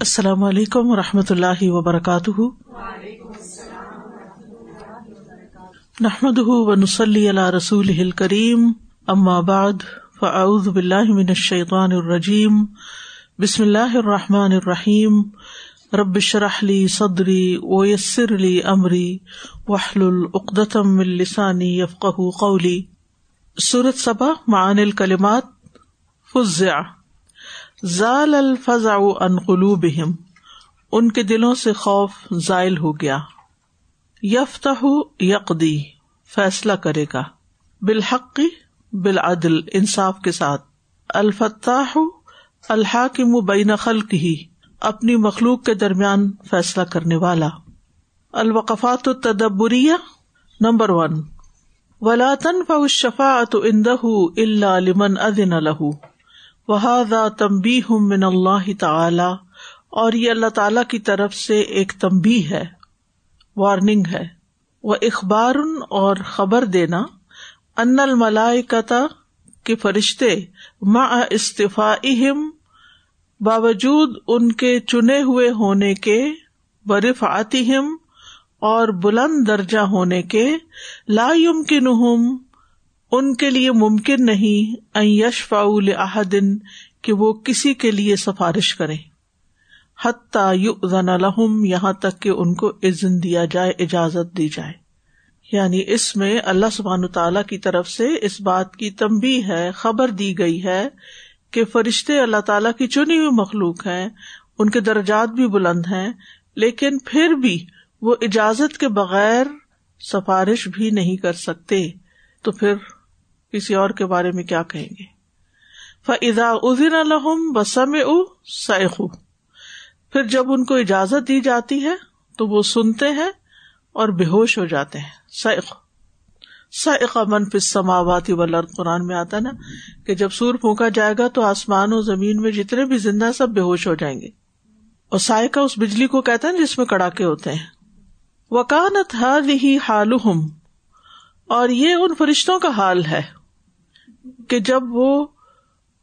السلام علیکم و رحمۃ اللہ وبرکاتہ۔ نحمد ونسلی علیہ رسول کریم بعد، فاعوذ باللہ من الشیطان الرجیم، بسم اللہ الرحمٰن الرحیم۔ ربش رحلی صدری ویسر علی عمری وحل العقدم السانی یفق قولی۔ صورت صبا معن الکلمات فضع ضال الفضا ان قلوبہم، ان کے دلوں سے خوف ذائل ہو گیا۔ یفتح یقدی فیصلہ کرے گا۔ بالحق، بالعدل، انصاف کے ساتھ۔ الفتاح، الحاکم بین خلق ہی اپنی مخلوق کے درمیان فیصلہ کرنے والا۔ الوقفات و التدبریہ، نمبر ون۔ ولاطن فشفاۃ اندہ اللہ لمن ادن لہو وہ تمبی ہوں من اللہ تعالی اور یہ اللہ تعالی کی طرف سے ایک تمبی ہے وارننگ ہے۔ وہ اخبار اور خبر دینا ان الملائکتا کے فرشتے ما استفا باوجود ان کے چنے ہوئے ہونے کے برف آتی اور بلند درجہ ہونے کے، لا يمكنهم ان کے لیے ممکن نہیں یش فاول احدن کہ وہ کسی کے لیے سفارش کرے۔ الحم یہاں تک کہ ان کو عزن دیا جائے، اجازت دی جائے۔ یعنی اس میں اللہ سبحان تعالی کی طرف سے اس بات کی تمبی ہے، خبر دی گئی ہے کہ فرشتے اللہ تعالی کی چنی ہوئی مخلوق ہیں، ان کے درجات بھی بلند ہیں، لیکن پھر بھی وہ اجازت کے بغیر سفارش بھی نہیں کر سکتے۔ تو پھر کسی اور کے بارے میں کیا کہیں گے۔ فضا ازین الحم بسم او سیخو پھر جب ان کو اجازت دی جاتی ہے، تو وہ سنتے ہیں اور بے ہوش ہو جاتے ہیں۔ سیخ سیخ من سماواتی ولر قرآن میں آتا نا کہ جب سور پھونکا جائے گا تو آسمان و زمین میں جتنے بھی زندہ سب بے ہوش ہو جائیں گے۔ اور سائے کا اس بجلی کو کہتے ہیں جس میں کڑاکے ہوتے ہیں۔ وکانت ہر ہی حال اور یہ ان فرشتوں کا حال ہے۔ کہ جب وہ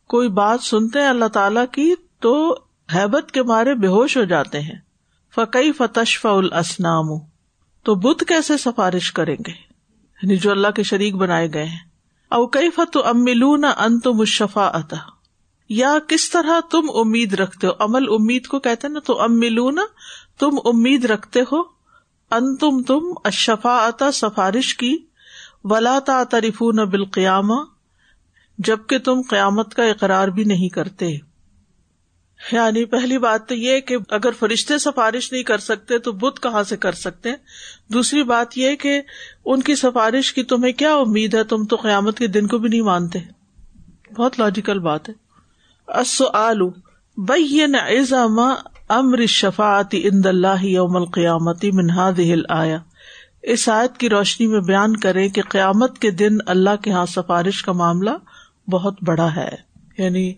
کوئی بات سنتے ہیں اللہ تعالی کی تو حیبت کے مارے بے ہوش ہو جاتے ہیں۔ فقی فتش الاسنام تو بدھ کیسے سفارش کریں گے؟ یعنی جو اللہ کے شریک بنائے گئے ہیں۔ او کئی فت املون ان تم شفا اتا یا کس طرح تم امید رکھتے ہو؟ عمل امید کو کہتے نا تو املون تم امید رکھتے ہو۔ ان تم تم اشفا اتا سفارش کی۔ ولا تا تریفون بالقیامہ جبکہ تم قیامت کا اقرار بھی نہیں کرتے۔ یعنی پہلی بات تو یہ کہ اگر فرشتے سفارش نہیں کر سکتے تو بدھ کہاں سے کر سکتے دوسری بات یہ کہ ان کی سفارش کی تمہیں کیا امید ہے؟ تم تو قیامت کے دن کو بھی نہیں مانتے۔ بہت لاجیکل بات ہے۔ آلو بین ایزام امر شفاعتی اند اللہ یوم القیامتی منہاد ہل آیا اس آیت کی روشنی میں بیان کرے کہ قیامت کے دن اللہ کے یہاں سفارش کا معاملہ بہت بڑا ہے۔ یعنی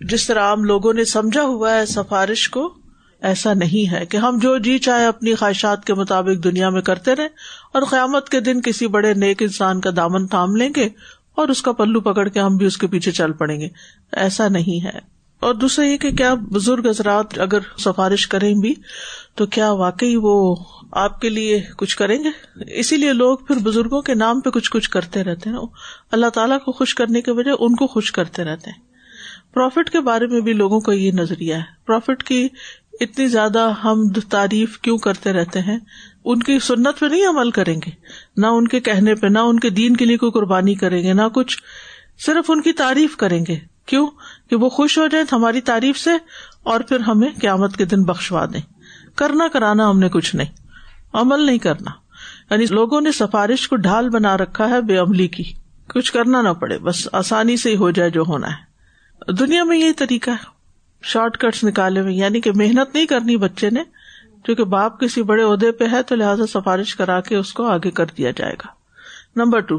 جس طرح عام لوگوں نے سمجھا ہوا ہے سفارش کو، ایسا نہیں ہے کہ ہم جو جی چاہے اپنی خواہشات کے مطابق دنیا میں کرتے رہے اور قیامت کے دن کسی بڑے نیک انسان کا دامن تھام لیں گے اور اس کا پلو پکڑ کے ہم بھی اس کے پیچھے چل پڑیں گے۔ ایسا نہیں ہے۔ اور دوسرا یہ کہ کیا بزرگ حضرات اگر سفارش کریں بھی تو کیا واقعی وہ آپ کے لیے کچھ کریں گے؟ اسی لیے لوگ پھر بزرگوں کے نام پہ کچھ کچھ کرتے رہتے ہیں۔ اللہ تعالیٰ کو خوش کرنے کے وجہ ان کو خوش کرتے رہتے ہیں۔ پروفٹ کے بارے میں بھی لوگوں کا یہ نظریہ ہے۔ پروفٹ کی اتنی زیادہ ہم تعریف کیوں کرتے رہتے ہیں؟ ان کی سنت پہ نہیں عمل کریں گے۔ نہ ان کے کہنے پہ، نہ ان کے دین کے لیے کوئی قربانی کریں گے، نہ کچھ، صرف ان کی تعریف کریں گے۔ کیوں کہ وہ خوش ہو جائیں ہماری تعریف سے اور پھر ہمیں قیامت کے دن بخشوا دیں۔ کرنا کرانا ہم نے کچھ نہیں۔ عمل نہیں کرنا۔ یعنی لوگوں نے سفارش کو ڈھال بنا رکھا ہے بے عملی کی۔ کچھ کرنا نہ پڑے، بس آسانی سے ہی ہو جائے جو ہونا ہے۔ دنیا میں یہی طریقہ ہے۔ شارٹ کٹس نکالے میں یعنی کہ محنت نہیں کرنی بچے نے، کیونکہ باپ کسی بڑے عہدے پہ ہے تو لہٰذا سفارش کرا کے اس کو آگے کر دیا جائے گا۔ Number two.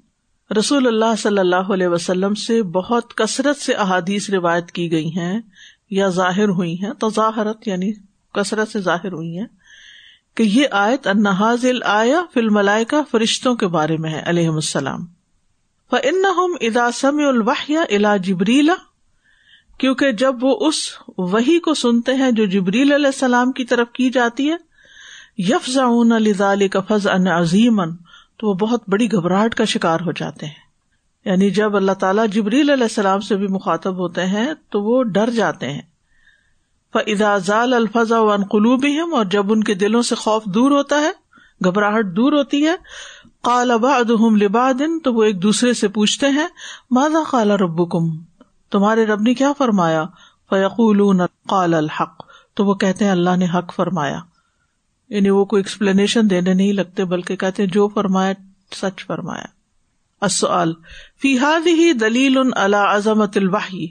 رسول اللہ صلی اللہ علیہ وسلم سے بہت کثرت سے احادیث روایت کی گئی ہیں یا ظاہر ہوئی ہیں، تظاہرت یعنی کثرت سے ظاہر ہوئی ہیں کہ یہ آیت انحاظ آیا فل ملائکہ فرشتوں کے بارے میں ہے علیہ السلام۔ فن اداسم الوحیا الا جبریلا کیونکہ جب وہ اس وہی کو سنتے ہیں جو جبریل علیہ السلام کی طرف کی جاتی ہے یفز کا فض ان عظیم تو وہ بہت بڑی گھبراہٹ کا شکار ہو جاتے ہیں۔ یعنی جب اللہ تعالیٰ جبریل علیہ السلام سے بھی مخاطب ہوتے ہیں تو وہ ڈر جاتے ہیں۔ فضال الفظ ون قلوبی اور جب ان کے دلوں سے خوف دور ہوتا ہے، گھبراہٹ دور ہوتی ہے کال ابا ادہم لبا دن تو وہ ایک دوسرے سے پوچھتے ہیں مادا کالا رب کم تمہارے رب نے کیا فرمایا؟ فیقول قال الحق تو وہ کہتے ہیں، اللہ نے حق فرمایا۔ یعنی وہ کوئی ایکسپلینیشن دینے نہیں لگتے، بلکہ کہتے جو فرمایا، سچ فرمایا۔ فی ہی دلیل اللہ عظمت الواحی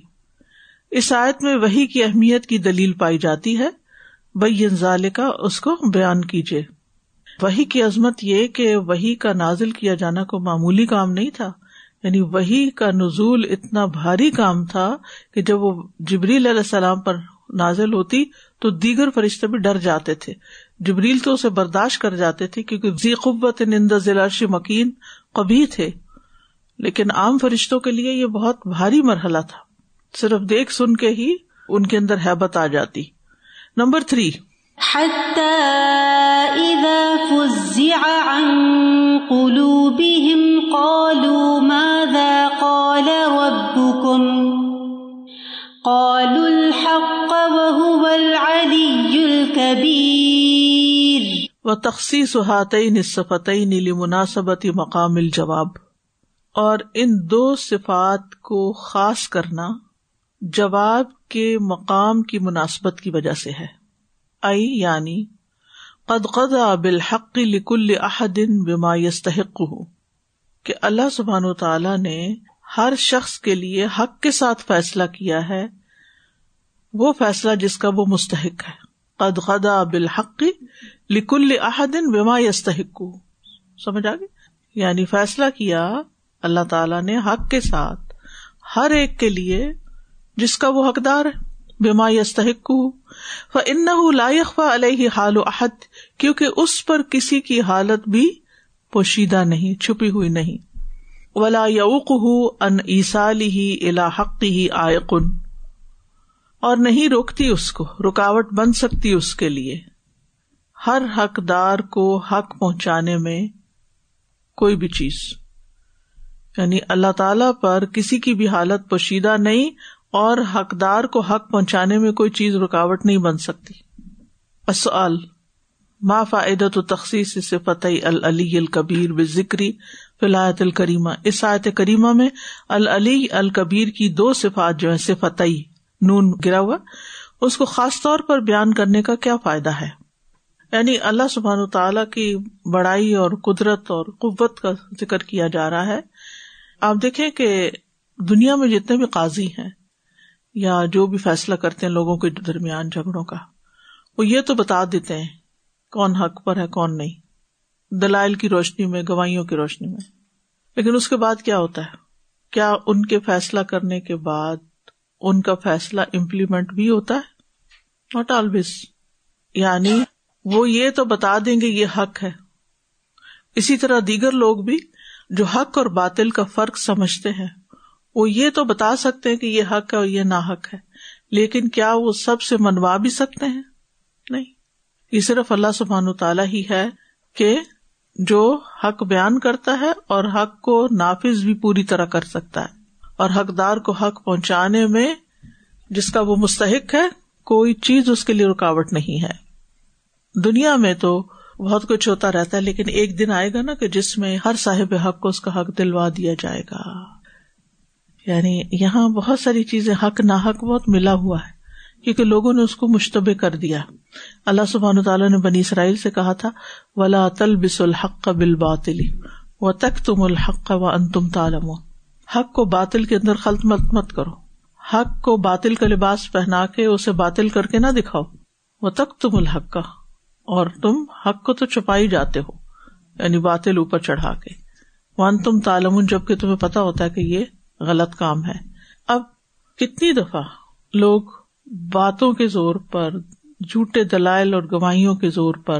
اس آیت میں وہی کی اہمیت کی دلیل پائی جاتی ہے۔ بئی کا اس کو بیان کیجیے وہی کی عظمت یہ کہ وہی کا نازل کیا جانا کو معمولی کام نہیں تھا۔ یعنی وہی کا نزول اتنا بھاری کام تھا کہ جب وہ جبریل علیہ السلام پر نازل ہوتی تو دیگر فرشتے بھی ڈر جاتے تھے۔ جبریل تو اسے برداشت کر جاتے تھے کیونکہ زی قوت نند ضلع مکین کبھی تھے۔ لیکن عام فرشتوں کے لیے یہ بہت بھاری مرحلہ تھا۔ صرف دیکھ سن کے ہی ان کے اندر حیبت آ جاتی۔ Number three. الحق وهو العلي الكبير وتخصيص هاتين الصفتين لمناسبت مقام الجواب، اور ان دو صفات کو خاص کرنا جواب کے مقام کی مناسبت کی وجہ سے ہے۔ ائی یعنی قد قضا بالحق لكل احد بما يستحقه کہ اللہ سبحان و تعالی نے ہر شخص کے لیے حق کے ساتھ فیصلہ کیا ہے، وہ فیصلہ جس کا وہ مستحق ہے۔ قد خدا بالحق لکل احدن بما یستحق. سمجھ آگے یعنی فیصلہ کیا اللہ تعالی نے حق کے ساتھ ہر ایک کے لیے جس کا وہ حقدار ہے بیما یستحق. ان لائق علیہ حال و احد، کیونکہ اس پر کسی کی حالت بھی پوشیدہ نہیں، چھپی ہوئی نہیں. ولا یوق ان عیسالی ہی الحق ہی اور نہیں روکتی اس کو، رکاوٹ بن سکتی اس کے لیے۔ ہر حقدار کو حق پہنچانے میں کوئی بھی چیز یعنی اللہ تعالی پر کسی کی بھی حالت پوشیدہ نہیں اور حقدار کو حق پہنچانے میں کوئی چیز رکاوٹ نہیں بن سکتی۔ اصل ما فائدت و تخصیص سے فتح العلی الکبیر بے ذکری فلاحت الکریمہ۔ اس آیت کریمہ میں العلی الکبیر کی دو صفات جو ہے صفت نون گرا ہوا، اس کو خاص طور پر بیان کرنے کا کیا فائدہ ہے؟ یعنی اللہ سبحان تعالیٰ کی بڑائی اور قدرت اور قوت کا ذکر کیا جا رہا ہے۔ آپ دیکھیں کہ دنیا میں جتنے بھی قاضی ہیں یا جو بھی فیصلہ کرتے ہیں لوگوں کے درمیان جھگڑوں کا، وہ یہ تو بتا دیتے ہیں کون حق پر ہے، کون نہیں۔ دلائل کی روشنی میں، گواہیوں کی روشنی میں۔ لیکن اس کے بعد کیا ہوتا ہے؟ کیا ان کے فیصلہ کرنے کے بعد ان کا فیصلہ امپلیمنٹ بھی ہوتا ہے. ناٹ آلویز یعنی وہ یہ تو بتا دیں گے یہ حق ہے. اسی طرح دیگر لوگ بھی جو حق اور باطل کا فرق سمجھتے ہیں، وہ یہ تو بتا سکتے ہیں کہ یہ حق ہے اور یہ نا حق ہے، لیکن کیا وہ سب سے منوا بھی سکتے ہیں؟ نہیں. یہ صرف اللہ سبحان تعالیٰ ہی ہے کہ جو حق بیان کرتا ہے اور حق کو نافذ بھی پوری طرح کر سکتا ہے۔ اور حقدار کو حق پہنچانے میں جس کا وہ مستحق ہے، کوئی چیز اس کے لیے رکاوٹ نہیں ہے۔ دنیا میں تو بہت کچھ ہوتا رہتا ہے، لیکن ایک دن آئے گا نا کہ جس میں ہر صاحب حق کو اس کا حق دلوا دیا جائے گا۔ یعنی یہاں بہت ساری چیزیں حق نہ حق بہت ملا ہوا ہے، کیونکہ لوگوں نے اس کو مشتبہ کر دیا۔ اللہ سبحان تعالیٰ نے بنی اسرائیل سے کہا تھا، ولا تل بس الحق بل باطلی و تک تم الحق و ان تم تالم حق کو باطل کے اندر خلط مت مت کرو۔ حق کو باطل کا لباس پہنا کے اسے باطل کر کے نہ دکھاؤ۔ وہ تک تم الحق۔ کا اور تم حق کو تو چھپا ہی جاتے ہو یعنی باطل اوپر چڑھا کے۔ ون تم تالمن جبکہ تمہیں پتا ہوتا ہے کہ یہ غلط کام ہے۔ اب کتنی دفعہ لوگ باتوں کے زور پر، جھوٹے دلائل اور گواہیوں کے زور پر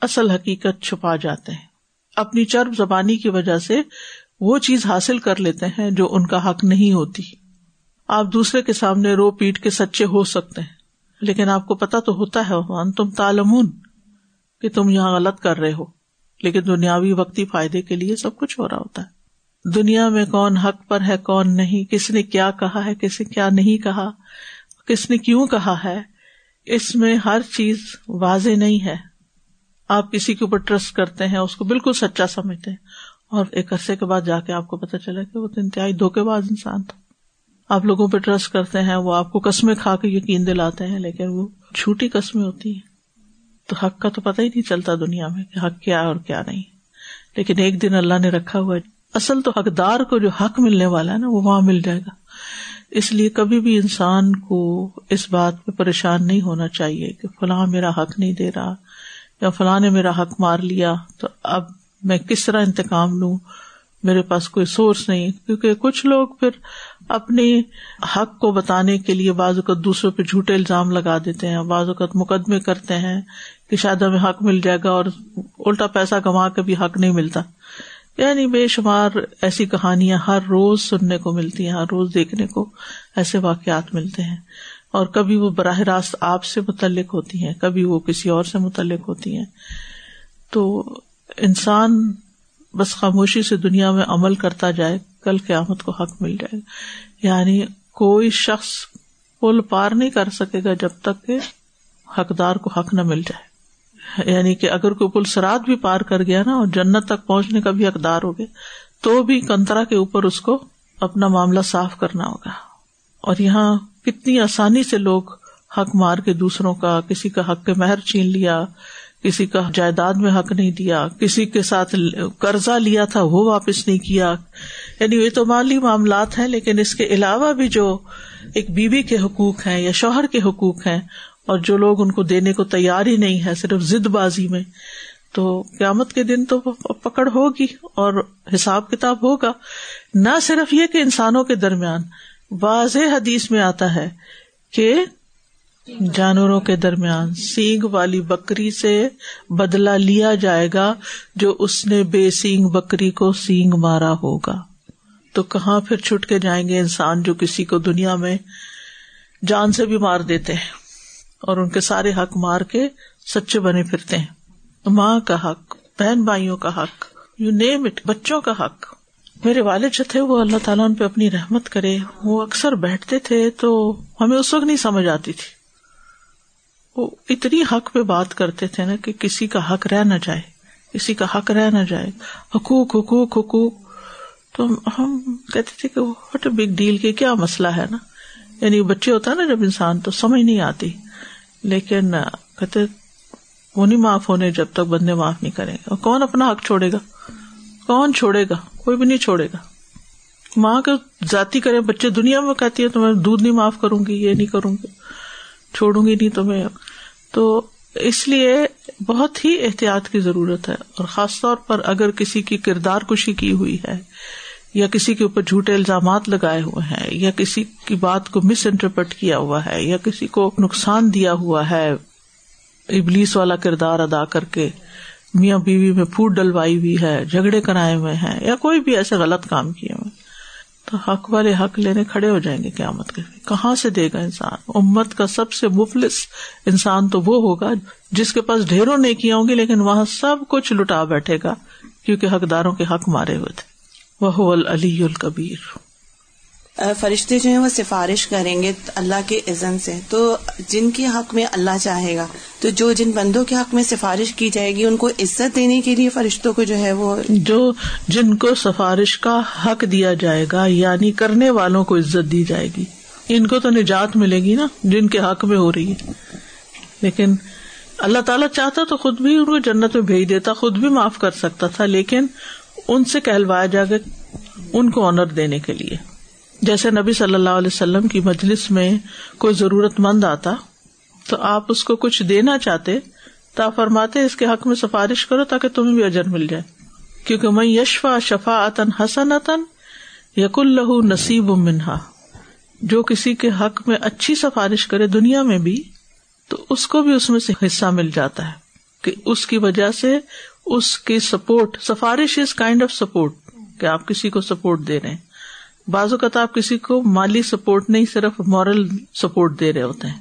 اصل حقیقت چھپا جاتے ہیں۔ اپنی چرب زبانی کی وجہ سے وہ چیز حاصل کر لیتے ہیں جو ان کا حق نہیں ہوتی۔ آپ دوسرے کے سامنے رو پیٹ کے سچے ہو سکتے ہیں، لیکن آپ کو پتا تو ہوتا ہے تم تالمون کہ تم یہاں غلط کر رہے ہو۔ لیکن دنیاوی وقتی فائدے کے لیے سب کچھ ہو رہا ہوتا ہے۔ دنیا میں کون حق پر ہے، کون نہیں، کس نے کیا کہا ہے، کس نے کیا نہیں کہا، کس نے کیوں کہا ہے، اس میں ہر چیز واضح نہیں ہے۔ آپ کسی کے اوپر ٹرسٹ کرتے ہیں، اس کو بالکل سچا سمجھتے ہیں۔ اور ایک عرصے کے بعد جا کے آپ کو پتا چلا کہ وہ تو انتہائی دھوکے باز انسان تھا۔ آپ لوگوں پہ ٹرسٹ کرتے ہیں، وہ آپ کو قسمیں کھا کے یقین دلاتے ہیں، لیکن وہ چھوٹی قسمیں ہوتی ہیں۔ تو حق کا تو پتہ ہی نہیں چلتا دنیا میں کہ حق کیا ہے اور کیا نہیں۔ لیکن ایک دن اللہ نے رکھا ہوا اصل تو حقدار کو جو حق ملنے والا ہے نا، وہ وہاں مل جائے گا۔ اس لیے کبھی بھی انسان کو اس بات پہ پریشان نہیں ہونا چاہیے کہ فلاں میرا حق نہیں دے رہا یا فلاں نے میرا حق مار لیا۔ تو اب میں کس طرح انتقام لوں؟ میرے پاس کوئی سورس نہیں کیونکہ کچھ لوگ پھر اپنے حق کو بتانے کے لیے بعض اوقات دوسروں پہ جھوٹے الزام لگا دیتے ہیں۔ بعض اوقات مقدمے کرتے ہیں کہ شاید ہمیں حق مل جائے گا اور الٹا پیسہ کما کے بھی حق نہیں ملتا۔ یعنی بے شمار ایسی کہانیاں ہر روز سننے کو ملتی ہیں، ہر روز دیکھنے کو ایسے واقعات ملتے ہیں۔ اور کبھی وہ براہ راست آپ سے متعلق ہوتی ہیں، کبھی وہ کسی اور سے متعلق ہوتی ہیں۔ تو انسان بس خاموشی سے دنیا میں عمل کرتا جائے، کل قیامت کو حق مل جائے۔ گا یعنی کوئی شخص پل پار نہیں کر سکے گا جب تک کہ حقدار کو حق نہ مل جائے۔ یعنی کہ اگر کوئی پل سرات بھی پار کر گیا نا اور جنت تک پہنچنے کا بھی حقدار ہو گیا، تو بھی کنترا کے اوپر اس کو اپنا معاملہ صاف کرنا ہوگا۔ اور یہاں کتنی آسانی سے لوگ حق مار کے دوسروں کا، کسی کا حق کے مہر چھین لیا کسی کا جائیداد میں حق نہیں دیا، کسی کے ساتھ قرضہ لیا تھا وہ واپس نہیں کیا۔ یعنی یہ تو مالی معاملات ہیں، لیکن اس کے علاوہ بھی جو ایک بیوی کے حقوق ہیں یا شوہر کے حقوق ہیں، اور جو لوگ ان کو دینے کو تیار ہی نہیں ہے صرف زد بازی میں، تو قیامت کے دن تو پکڑ ہوگی اور حساب کتاب ہوگا۔ نہ صرف یہ کہ انسانوں کے درمیان واضح حدیث میں آتا ہے کہ جانوروں کے درمیان سینگ والی بکری سے بدلا لیا جائے گا جو اس نے بے سینگ بکری کو سینگ مارا ہوگا۔ تو کہاں پھر چھٹ کے جائیں گے انسان جو کسی کو دنیا میں جان سے بھی مار دیتے ہیں اور ان کے سارے حق مار کے سچے بنے پھرتے ہیں۔ ماں کا حق، بہن بھائیوں کا حق یو نیم اٹ بچوں کا حق۔ میرے والد جو تھے وہ اللہ تعالیٰ ان پہ اپنی رحمت کرے۔ وہ اکثر بیٹھتے تھے تو ہمیں اس وقت نہیں سمجھ آتی تھی۔ وہ اتنی حق پہ بات کرتے تھے نا کہ کسی کا حق رہ نہ جائے، کسی کا حق رہ نہ جائے۔ حقوق حقوق حقوق۔ تو ہم کہتے تھے کہ وٹ اے بگ ڈیل کے کیا مسئلہ ہے نا۔ یعنی بچے ہوتا ہے نا جب انسان تو سمجھ نہیں آتی۔ لیکن کہتے وہ نہیں معاف ہونے جب تک بندے معاف نہیں کریں گے۔ اور کون اپنا حق چھوڑے گا؟ کون چھوڑے گا؟ کوئی بھی نہیں چھوڑے گا۔ ماں کا ذاتی کرے بچے دنیا میں کہتی ہے تو میں دودھ نہیں معاف کروں گی، یہ نہیں کروں گی۔ چھوڑوں گی نہیں تمہیں۔ تو اس لیے بہت ہی احتیاط کی ضرورت ہے۔ اور خاص طور پر اگر کسی کی کردار کشی کی ہوئی ہے، یا کسی کے اوپر جھوٹے الزامات لگائے ہوئے ہیں، یا کسی کی بات کو مس انٹرپریٹ کیا ہوا ہے، یا کسی کو نقصان دیا ہوا ہے، ابلیس والا کردار ادا کر کے میاں بیوی میں پھوٹ ڈلوائی ہوئی ہے، جھگڑے کرائے ہوئے ہیں، یا کوئی بھی ایسے غلط کام کیے ہوئے تو حق والے حق لینے کھڑے ہو جائیں گے قیامت کے کہاں سے دے گا انسان؟ امت کا سب سے مفلس انسان تو وہ ہوگا جس کے پاس ڈھیروں نیکیاں ہوں گی، لیکن وہاں سب کچھ لٹا بیٹھے گا کیونکہ حقداروں کے حق مارے ہوئے تھے۔ وہ علی الکبیر فرشتے جو ہیں وہ سفارش کریں گے اللہ کے عزن سے۔ تو جن کے حق میں اللہ چاہے گا، تو جو جن بندوں کے حق میں سفارش کی جائے گی، ان کو عزت دینے کے لیے فرشتوں کو جو ہے وہ جو جن کو سفارش کا حق دیا جائے گا یعنی کرنے والوں کو عزت دی جائے گی۔ ان کو تو نجات ملے گی نا، جن کے حق میں ہو رہی ہے۔ لیکن اللہ تعالیٰ چاہتا تو خود بھی ان کو جنت میں بھیج دیتا، خود بھی معاف کر سکتا تھا، لیکن ان سے کہلوایا جائے گا ان کو آنر دینے کے لیے۔ جیسے نبی صلی اللہ علیہ وسلم کی مجلس میں کوئی ضرورت مند آتا، تو آپ اس کو کچھ دینا چاہتے تا فرماتے، اس کے حق میں سفارش کرو تاکہ تمہیں بھی اجر مل جائے۔ کیونکہ میں یشفا شفا اتن حسن اتن یق اللہ نصیب منہا۔ جو کسی کے حق میں اچھی سفارش کرے دنیا میں بھی، تو اس کو بھی اس میں سے حصہ مل جاتا ہے۔ کہ اس کی وجہ سے اس کی سپورٹ، سفارش از کائنڈ آف سپورٹ، کہ آپ کسی کو سپورٹ دے رہے ہیں۔ بعض اوقات آپ کسی کو مالی سپورٹ نہیں، صرف مورل سپورٹ دے رہے ہوتے ہیں۔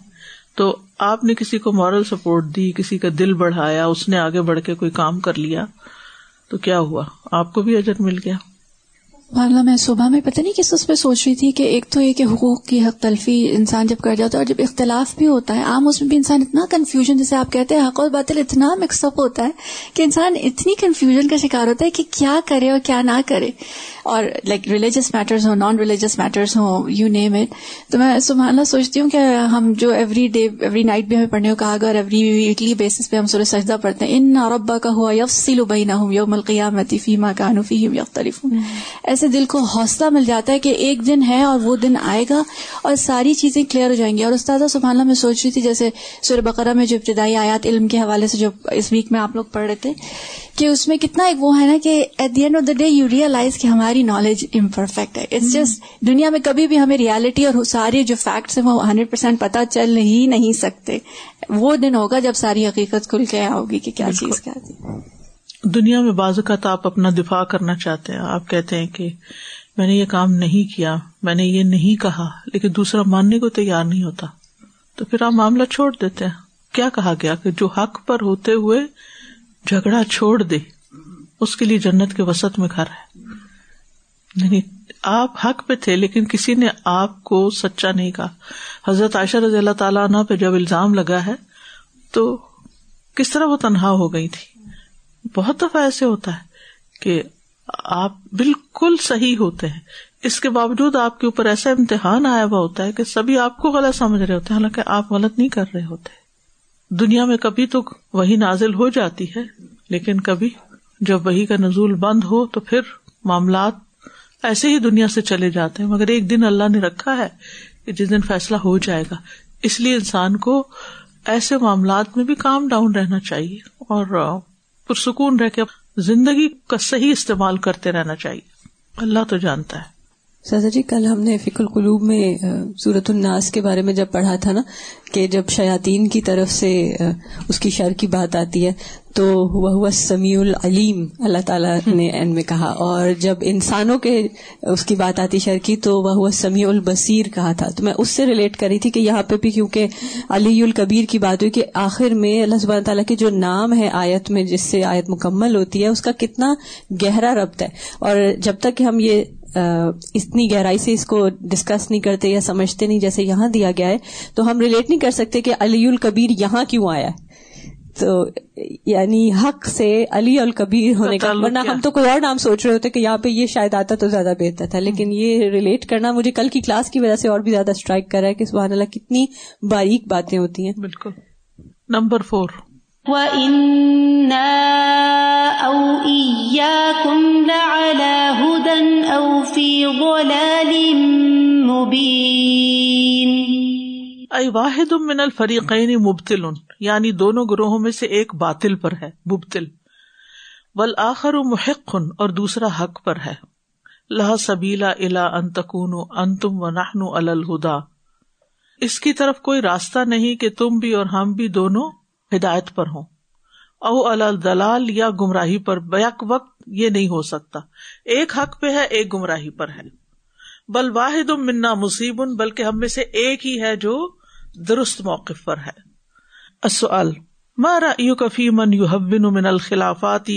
تو آپ نے کسی کو مورل سپورٹ دی، کسی کا دل بڑھایا، اس نے آگے بڑھ کے کوئی کام کر لیا، تو کیا ہوا؟ آپ کو بھی اجر مل گیا۔ معاملہ میں صبح میں پتہ نہیں کس اس پہ سوچ رہی تھی کہ ایک تو یہ کہ حقوق کی حق تلفی انسان جب کر جاتا ہے اور جب اختلاف بھی ہوتا ہے، عام اس میں بھی انسان اتنا کنفیوژن جیسے آپ کہتے ہیں حق اور باطل، اتنا مکس اپ ہوتا ہے کہ انسان اتنی کنفیوژن کا شکار ہوتا ہے کہ کیا کرے اور کیا نہ کرے۔ اور لائک ریلیجس میٹرز ہوں نان ریلیجس میٹرز ہوں یو نیم اٹ تو میں سبحان اللہ سوچتی ہوں کہ ہم جو ایوری ڈے ایوری نائٹ بھی ہمیں پڑھنے کو کہا گا اور ایوری ویکلی بیسس پہ ہم سورج سجدہ پڑھتے ہیں ان ربا کا ہوا یف سیلو بئی نہ ہوں یوم القیامتی فیما کانو فیم یختلف ایسے دل کو حوصلہ مل جاتا ہے کہ ایک دن ہے اور وہ دن آئے گا اور ساری چیزیں کلیئر ہو جائیں گی۔ اور استاد سبحان اللہ میں سوچ رہی تھی جیسے سور بقرہ میں جو ابتدائی آیات علم کے حوالے سے جو اس ویک میں آپ لوگ پڑھ رہے تھے کہ اس میں کتنا ایک وہ ہے نا کہ at the end of the day you realize کہ ہماری نالج امپرفیکٹ ہے۔ اٹس جسٹ دنیا میں کبھی بھی ہمیں ریالٹی اور سارے جو فیکٹس ہیں وہ ہنڈریڈ پرسینٹ پتا چل ہی نہیں سکتے۔ وہ دن ہوگا جب ساری حقیقت کھل کے ہوگی کہ کیا چیز کیا تھی۔ دنیا میں بعض اوقات آپ اپنا دفاع کرنا چاہتے ہیں۔ آپ کہتے ہیں کہ میں نے یہ کام نہیں کیا، میں نے یہ نہیں کہا، لیکن دوسرا ماننے کو تیار نہیں ہوتا۔ تو پھر آپ معاملہ چھوڑ دیتے ہیں۔ کیا کہا گیا کہ جو حق پر ہوتے ہوئے جھگڑا چھوڑ دے، اس کے لیے جنت کے وسط میں گھر ہے۔ یعنی آپ حق پہ تھے، لیکن کسی نے آپ کو سچا نہیں کہا۔ حضرت عائشہ رضی اللہ تعالیٰ عنہ پہ جب الزام لگا ہے، تو کس طرح وہ تنہا ہو گئی تھی؟ بہت دفعہ ایسے ہوتا ہے کہ آپ بالکل صحیح ہوتے ہیں۔ اس کے باوجود آپ کے اوپر ایسا امتحان آیا ہوا ہوتا ہے کہ سبھی آپ کو غلط سمجھ رہے ہوتے ہیں، حالانکہ آپ غلط نہیں کر رہے ہوتے۔ دنیا میں کبھی تو وہی نازل ہو جاتی ہے، لیکن کبھی جب وہی کا نزول بند ہو تو پھر معاملات ایسے ہی دنیا سے چلے جاتے ہیں، مگر ایک دن اللہ نے رکھا ہے کہ جس دن فیصلہ ہو جائے گا۔ اس لیے انسان کو ایسے معاملات میں بھی کام ڈاؤن رہنا چاہیے اور پرسکون رہ کے زندگی کا صحیح استعمال کرتے رہنا چاہیے۔ اللہ تو جانتا ہے۔ سزا جی کل ہم نے فک القلوب میں سورت الناس کے بارے میں جب پڑھا تھا نا، کہ جب شیاطین کی طرف سے اس کی شر کی بات آتی ہے، تو وہ سمیع العلیم، اللہ تعالیٰ نے این میں کہا۔ اور جب انسانوں کے اس کی بات آتی شر کی، تو وہ ہوا سمیع البصیر کہا تھا۔ تو میں اس سے ریلیٹ کری تھی کہ یہاں پہ بھی کیونکہ علی الکبیر کی بات ہوئی کہ آخر میں اللہ سبحانہ تعالیٰ کے جو نام ہے آیت میں، جس سے آیت مکمل ہوتی ہے، اس کا کتنا گہرا ربط ہے۔ اور جب تک کہ ہم یہ اتنی گہرائی سے اس کو ڈسکس نہیں کرتے یا سمجھتے نہیں جیسے یہاں دیا گیا ہے تو ہم ریلیٹ نہیں کر سکتے کہ علی الکبیر یہاں کیوں آیا ہے۔ تو یعنی حق سے علی الکبیر ہونے کا ورنہ ہم تو کوئی اور نام سوچ رہے ہوتے کہ یہاں پہ یہ شاید آتا تو زیادہ بہتر تھا۔ لیکن یہ ریلیٹ کرنا مجھے کل کی کلاس کی وجہ سے اور بھی زیادہ اسٹرائک کر رہا ہے کہ سبحان اللہ کتنی باریک باتیں ہوتی ہیں۔ بالکل۔ نمبر فور وَإِنَّا أَوْ إِيَّاكُمْ لَعَلَى هُدًى أَوْ فِي ضَلَالٍ مُبِينٍ اے واحد من الفریقین مبتل یعنی دونوں گروہوں میں سے ایک باطل پر ہے مبتل والآخر محق اور دوسرا حق پر ہے. لا سبیلا الا ان تکون انتم و نحن علی الہدا اس کی طرف کوئی راستہ نہیں کہ تم بھی اور ہم بھی دونوں ہدایت پر ہوں۔ او الدلال یا گمراہی پر بیک وقت یہ نہیں ہو سکتا۔ ایک حق پہ ہے، ایک گمراہی پر ہے۔ بل واحد منا مصیب، بلکہ ہم میں سے ایک ہی ہے جو درست موقف پر ہے۔ السؤال، ما رأيك في من يهون من الخلافات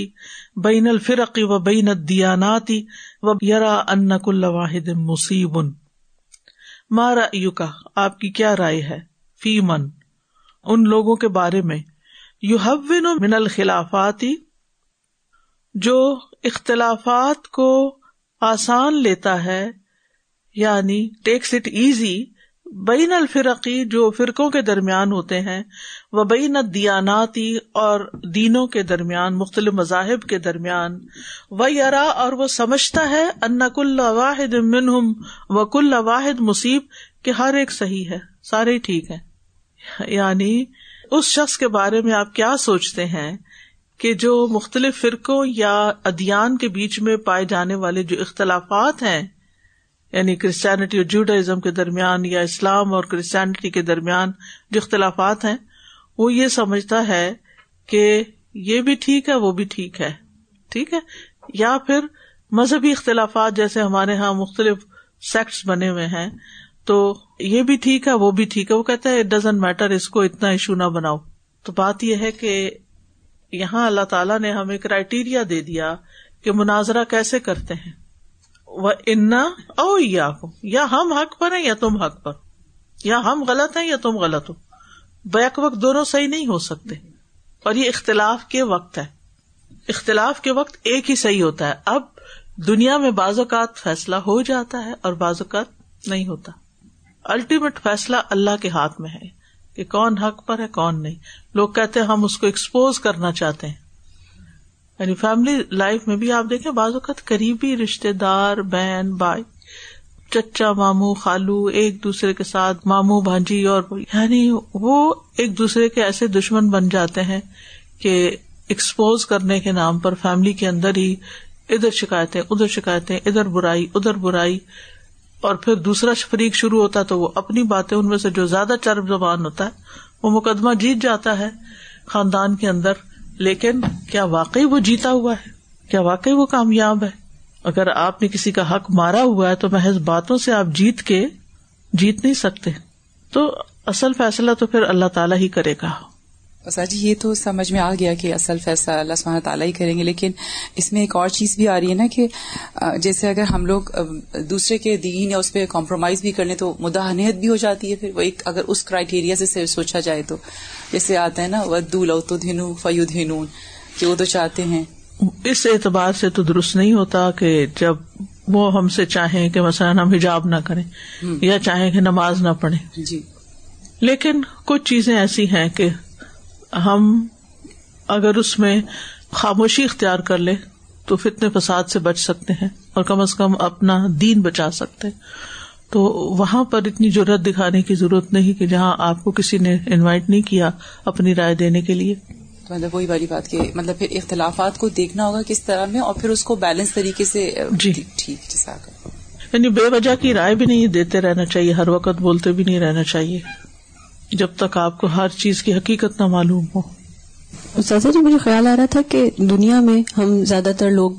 بين الفرق وبين الديانات ويرى ان كل واحد مصیب؟ ما رأيك آپ کی کیا رائے ہے؟ فی من؟ ان لوگوں کے بارے میں یو من الخلافات، جو اختلافات کو آسان لیتا ہے یعنی ٹیکس اٹ ایزی بین الفرقی جو فرقوں کے درمیان ہوتے ہیں وہ بین دیاناتی اور دینوں کے درمیان، مختلف مذاہب کے درمیان وہ یرا اور وہ سمجھتا ہے ان کل واحد منہم، و کل واحد مصیب، کہ ہر ایک صحیح ہے، سارے ٹھیک ہے یعنی اس شخص کے بارے میں آپ کیا سوچتے ہیں کہ جو مختلف فرقوں یا ادیان کے بیچ میں پائے جانے والے جو اختلافات ہیں یعنی کرسچینٹی اور جوڈائزم کے درمیان یا اسلام اور کرسچینٹی کے درمیان جو اختلافات ہیں، وہ یہ سمجھتا ہے کہ یہ بھی ٹھیک ہے، وہ بھی ٹھیک ہے۔ ٹھیک ہے؟ یا پھر مذہبی اختلافات جیسے ہمارے یہاں مختلف سیکٹس بنے ہوئے ہیں۔ تو یہ بھی ٹھیک ہے، وہ بھی ٹھیک ہے۔ وہ کہتے ہیں اٹ ڈزنٹ میٹر اس کو اتنا ایشو نہ بناؤ۔ تو بات یہ ہے کہ یہاں اللہ تعالیٰ نے ہمیں کرائٹیریا دے دیا کہ مناظرہ کیسے کرتے ہیں۔ وہ انا او یا ہم حق پر ہیں یا تم حق پر۔ یا ہم غلط ہیں یا تم غلط ہو۔ بیک وقت دونوں صحیح نہیں ہو سکتے۔ اور یہ اختلاف کے وقت ہے۔ اختلاف کے وقت ایک ہی صحیح ہوتا ہے۔ اب دنیا میں بعض اوقات فیصلہ ہو جاتا ہے اور بعض اوقات نہیں ہوتا۔ الٹیمیٹ فیصلہ اللہ کے ہاتھ میں ہے کہ کون حق پر ہے، کون نہیں۔ لوگ کہتے ہیں، ہم اس کو ایکسپوز کرنا چاہتے ہیں۔ یعنی فیملی لائف میں بھی آپ دیکھیں، بعض اوقات قریبی رشتے دار، بہن، بھائی، چچا مامو خالو، ایک دوسرے کے ساتھ مامو بھانجی اور یعنی وہ ایک دوسرے کے ایسے دشمن بن جاتے ہیں کہ ایکسپوز کرنے کے نام پر فیملی کے اندر ہی ادھر شکایتیں ادھر شکایتیں، ادھر برائی ادھر برائی۔ اور پھر دوسرا فریق شروع ہوتا ہے تو وہ اپنی باتیں ان میں سے جو زیادہ چرب زبان ہوتا ہے، وہ مقدمہ جیت جاتا ہے خاندان کے اندر۔ لیکن کیا واقعی وہ جیتا ہوا ہے؟ کیا واقعی وہ کامیاب ہے؟ اگر آپ نے کسی کا حق مارا ہوا ہے تو محض باتوں سے آپ جیت کے جیت نہیں سکتے۔ تو اصل فیصلہ تو پھر اللہ تعالیٰ ہی کرے گا۔ جی یہ تو سمجھ میں آ گیا کہ اصل فیصلہ اللہ سبحانہ تعالیٰ ہی کریں گے لیکن اس میں ایک اور چیز بھی آ رہی ہے نا کہ جیسے اگر ہم لوگ دوسرے کے دین یا اس پہ کمپرومائز بھی کر لیں تو مداحنیت بھی ہو جاتی ہے پھر وہ ایک اگر اس کرائٹیریا سے سوچا جائے تو۔ جیسے آتا ہے نا ودو لو تو دھنو فیو دھنون کہ وہ تو چاہتے ہیں۔ اس اعتبار سے تو درست نہیں ہوتا کہ جب وہ ہم سے چاہیں کہ مثلاً ہم حجاب نہ کریں یا چاہیں کہ نماز نہ پڑھیں۔ جی۔ لیکن کچھ چیزیں ایسی ہیں کہ ہم اگر اس میں خاموشی اختیار کر لے تو فتنے فساد سے بچ سکتے ہیں اور کم از کم اپنا دین بچا سکتے تو وہاں پر اتنی ضرورت دکھانے کی ضرورت نہیں کہ جہاں آپ کو کسی نے انوائٹ نہیں کیا اپنی رائے دینے کے لیے۔ مطلب وہی والی بات کہ مطلب پھر اختلافات کو دیکھنا ہوگا کس طرح میں اور پھر اس کو بیلنس طریقے سے جی۔ ٹھیک یعنی بے وجہ کی رائے بھی نہیں دیتے رہنا چاہیے ہر وقت بولتے بھی نہیں رہنا چاہیے۔ جب تک آپ کو ہر چیز کی حقیقت نہ معلوم ہو۔ جی مجھے خیال آ رہا تھا کہ دنیا میں ہم زیادہ تر لوگ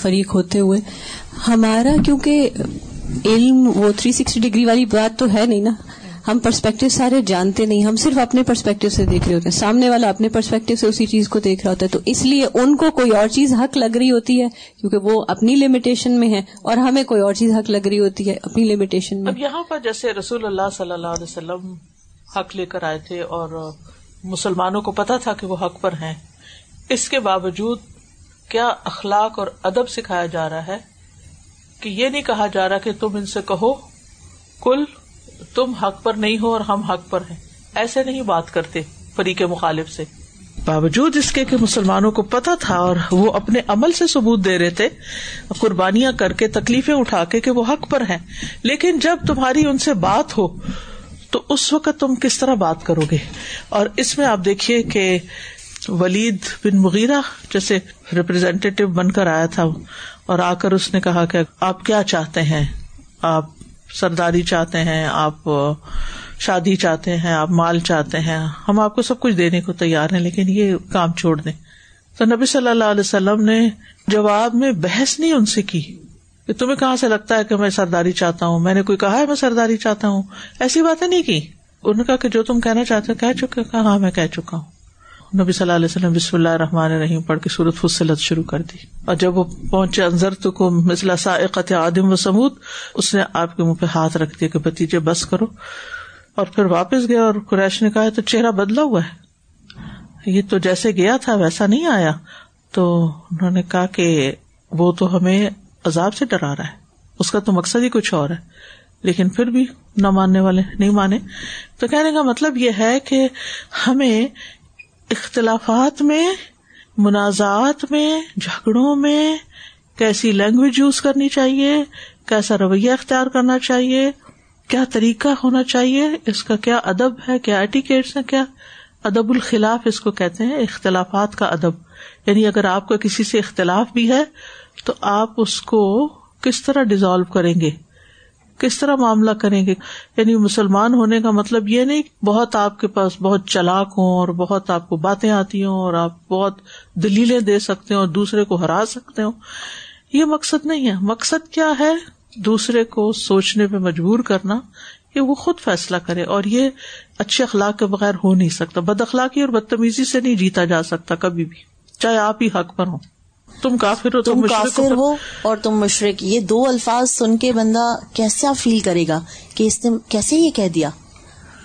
فریق ہوتے ہوئے ہمارا کیونکہ علم وہ تھری سکسٹی ڈگری والی بات تو ہے نہیں نا۔ ہم پرسپیکٹو سارے جانتے نہیں ہم صرف اپنے پرسپیکٹو سے دیکھ رہے ہوتے ہیں۔ سامنے والا اپنے پرسپیکٹو سے اسی چیز کو دیکھ رہا ہوتا ہے تو اس لیے ان کو کوئی اور چیز حق لگ رہی ہوتی ہے کیونکہ وہ اپنی لمیٹیشن میں ہے اور ہمیں کوئی اور چیز حق لگ رہی ہوتی ہے اپنی لمیٹیشن میں۔ اب یہاں پر جیسے رسول اللہ صلی اللہ علیہ وسلم حق لے کر آئے تھے اور مسلمانوں کو پتا تھا کہ وہ حق پر ہیں۔ اس کے باوجود کیا اخلاق اور ادب سکھایا جا رہا ہے؟ کہ یہ نہیں کہا جا رہا کہ تم ان سے کہو، کل تم حق پر نہیں ہو اور ہم حق پر ہیں۔ ایسے نہیں بات کرتے فریق مخالف سے۔ باوجود اس کے کہ مسلمانوں کو پتا تھا اور وہ اپنے عمل سے ثبوت دے رہے تھے، قربانیاں کر کے تکلیفیں اٹھا کے کہ وہ حق پر ہیں۔ لیکن جب تمہاری ان سے بات ہو تو اس وقت تم کس طرح بات کرو گے؟ اور اس میں آپ دیکھیے کہ ولید بن مغیرہ جیسے ریپرزینٹیو بن کر آیا تھا اور آ کر اس نے کہا کہ آپ کیا چاہتے ہیں؟ آپ سرداری چاہتے ہیں، آپ شادی چاہتے ہیں، آپ مال چاہتے ہیں۔ ہم آپ کو سب کچھ دینے کو تیار ہیں، لیکن یہ کام چھوڑ دیں۔ تو نبی صلی اللہ علیہ وسلم نے جواب میں بحث نہیں ان سے کی۔ کہ تمہیں کہاں سے لگتا ہے کہ میں سرداری چاہتا ہوں؟ میں نے کوئی کہا ہے میں سرداری چاہتا ہوں؟ ایسی باتیں نہیں کی۔ انہوں نے کہا کہ جو تم کہنا چاہتے کہہ چکے کہا ہاں میں کہہ چکا ہوں۔ نبی صلی اللہ علیہ وسلم بسم اللہ رحمان رحیم پڑھ کے سورت فصلت شروع کر دی۔ اور جب وہ پہنچے انضر تو کو مثلا سائقت عادم و سمود، اس نے آپ کے منہ پہ ہاتھ رکھ دیا کہ بتیجے بس کرو۔ اور پھر واپس گیا اور قریش نے کہا تو چہرہ بدلا ہوا ہے۔ یہ تو جیسے گیا تھا ویسا نہیں آیا۔ تو انہوں نے کہا کہ وہ تو ہمیں عذاب سے ڈرا رہا ہے۔ اس کا تو مقصد ہی کچھ اور ہے۔ لیکن پھر بھی نہ ماننے والے، نہیں مانے۔ تو کہنے کا مطلب یہ ہے کہ ہمیں اختلافات میں، منازعات میں، جھگڑوں میں کیسی لینگویج یوز کرنی چاہیے، کیسا رویہ اختیار کرنا چاہیے، کیا طریقہ ہونا چاہیے، اس کا کیا ادب ہے، کیا ایٹیکیٹس ہے کیا ادب الخلاف اس کو کہتے ہیں، اختلافات کا ادب۔ یعنی اگر آپ کا کسی سے اختلاف بھی ہے تو آپ اس کو کس طرح ڈیزالو کریں گے؟ کس طرح معاملہ کریں گے؟ یعنی مسلمان ہونے کا مطلب یہ نہیں بہت آپ کے پاس بہت چلاک ہوں اور بہت آپ کو باتیں آتی ہوں اور آپ بہت دلیلیں دے سکتے ہوں اور دوسرے کو ہرا سکتے ہوں۔ یہ مقصد نہیں ہے۔ مقصد کیا ہے؟ دوسرے کو سوچنے پہ مجبور کرنا کہ وہ خود فیصلہ کرے اور یہ اچھے اخلاق کے بغیر ہو نہیں سکتا۔ بد اخلاقی اور بدتمیزی سے نہیں جیتا جا سکتا کبھی بھی، چاہے آپ ہی حق پر ہوں۔ تم کافر ہو تم کافر ہو اور تم مشرق یہ دو الفاظ سن کے بندہ کیسا فیل کرے گا کہ اس نے کیسے یہ کہہ دیا؟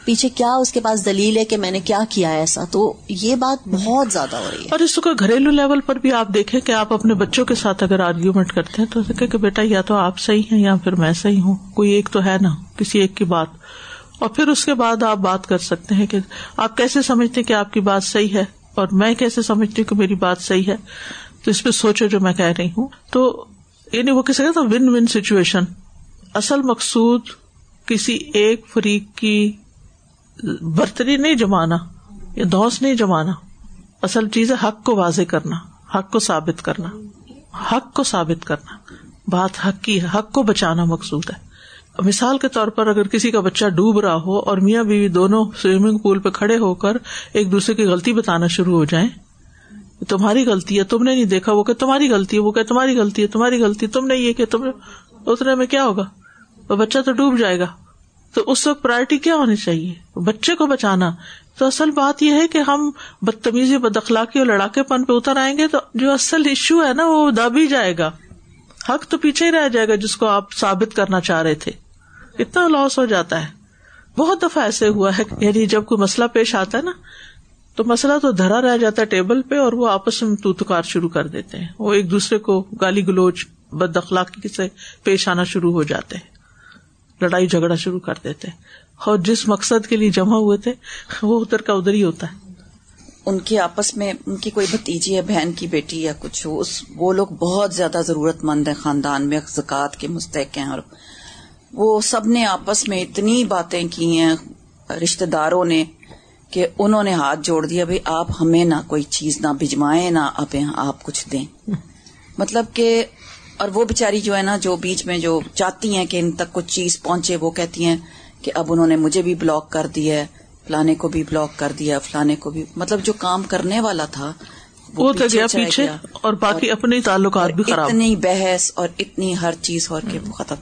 پیچھے کیا اس کے پاس دلیل ہے کہ میں نے کیا کیا ایسا؟ تو یہ بات بہت زیادہ ہو رہی ہے۔ اور اس کو گھریلو لیول پر بھی آپ دیکھیں کہ آپ اپنے بچوں کے ساتھ اگر آرگیومنٹ کرتے ہیں تو کہ بیٹا یا تو آپ صحیح ہیں یا پھر میں صحیح ہوں۔ کوئی ایک تو ہے نا کسی ایک کی بات۔ اور پھر اس کے بعد آپ بات کر سکتے ہیں کہ آپ کیسے سمجھتے کہ آپ کی بات صحیح ہے؟ اور میں کیسے سمجھتی ہوں کہ میری بات صحیح ہے؟ تو اس پہ سوچو جو میں کہہ رہی ہوں۔ تو یعنی وہ کسی کا ون ون سچویشن اصل مقصود کسی ایک فریق کی برتری نہیں جمانا، یا دوس نہیں جمانا۔ اصل چیز ہے حق کو واضح کرنا، حق کو ثابت کرنا۔ حق کو ثابت کرنا۔ بات حق کی ہے، حق کو بچانا مقصود ہے۔ مثال کے طور پر اگر کسی کا بچہ ڈوب رہا ہو اور میاں بیوی دونوں سوئمنگ پول پہ کھڑے ہو کر ایک دوسرے کی غلطی بتانا شروع ہو جائیں تمہاری غلطی ہے، تم نے نہیں دیکھا، وہ کہ تمہاری غلطی ہے، وہ کہ تمہاری غلطی ہے، تمہاری غلطی تم نے یہ کہ تم اتنے میں کیا ہوگا؟ وہ بچہ تو ڈوب جائے گا۔ تو اس وقت پرائرٹی کیا ہونی چاہیے؟ بچے کو بچانا۔ تو اصل بات یہ ہے کہ ہم بدتمیزی بد اخلاقی اور لڑاکے پن پہ اتر آئیں گے تو جو اصل ایشو ہے نا، وہ دب ہی جائے گا۔ حق تو پیچھے ہی رہ جائے گا جس کو آپ ثابت کرنا چاہ رہے تھے۔ اتنا لاس ہو جاتا ہے۔ بہت دفعہ ایسے ہوا ہے یعنی جب کوئی مسئلہ پیش آتا ہے نا تو مسئلہ تو دھرا رہ جاتا ہے ٹیبل پہ اور وہ آپس میں توتکار شروع کر دیتے ہیں۔ وہ ایک دوسرے کو گالی گلوچ، بد اخلاقی سے پیش آنا شروع ہو جاتے ہیں۔ لڑائی جھگڑا شروع کر دیتے اور جس مقصد کے لیے جمع ہوئے تھے، وہ ادھر کا ادھر ہی ہوتا ہے۔ ان کے آپس میں ان کی کوئی بتیجی ہے بہن کی بیٹی یا کچھ وہ لوگ بہت زیادہ ضرورت مند ہیں خاندان میں زکات کے مستحق ہیں اور وہ سب نے آپس میں اتنی باتیں کی ہیں رشتے داروں نے کہ انہوں نے ہاتھ جوڑ دیا بھائی آپ ہمیں نہ کوئی چیز نہ بھجوائیں نہ اب آپ کچھ دیں۔ مطلب کہ اور وہ بےچاری جو ہے نا جو بیچ میں جو چاہتی ہیں کہ ان تک کچھ چیز پہنچے وہ کہتی ہیں کہ اب انہوں نے مجھے بھی بلاک کر دیا ہے فلانے کو بھی بلاک کر دیا فلانے کو بھی۔ مطلب جو کام کرنے والا تھا وہ تو گیا پیچھے اور باقی اپنے تعلقات بھی خراب۔ اتنی بحث اور اتنی ہر چیز اور ختم۔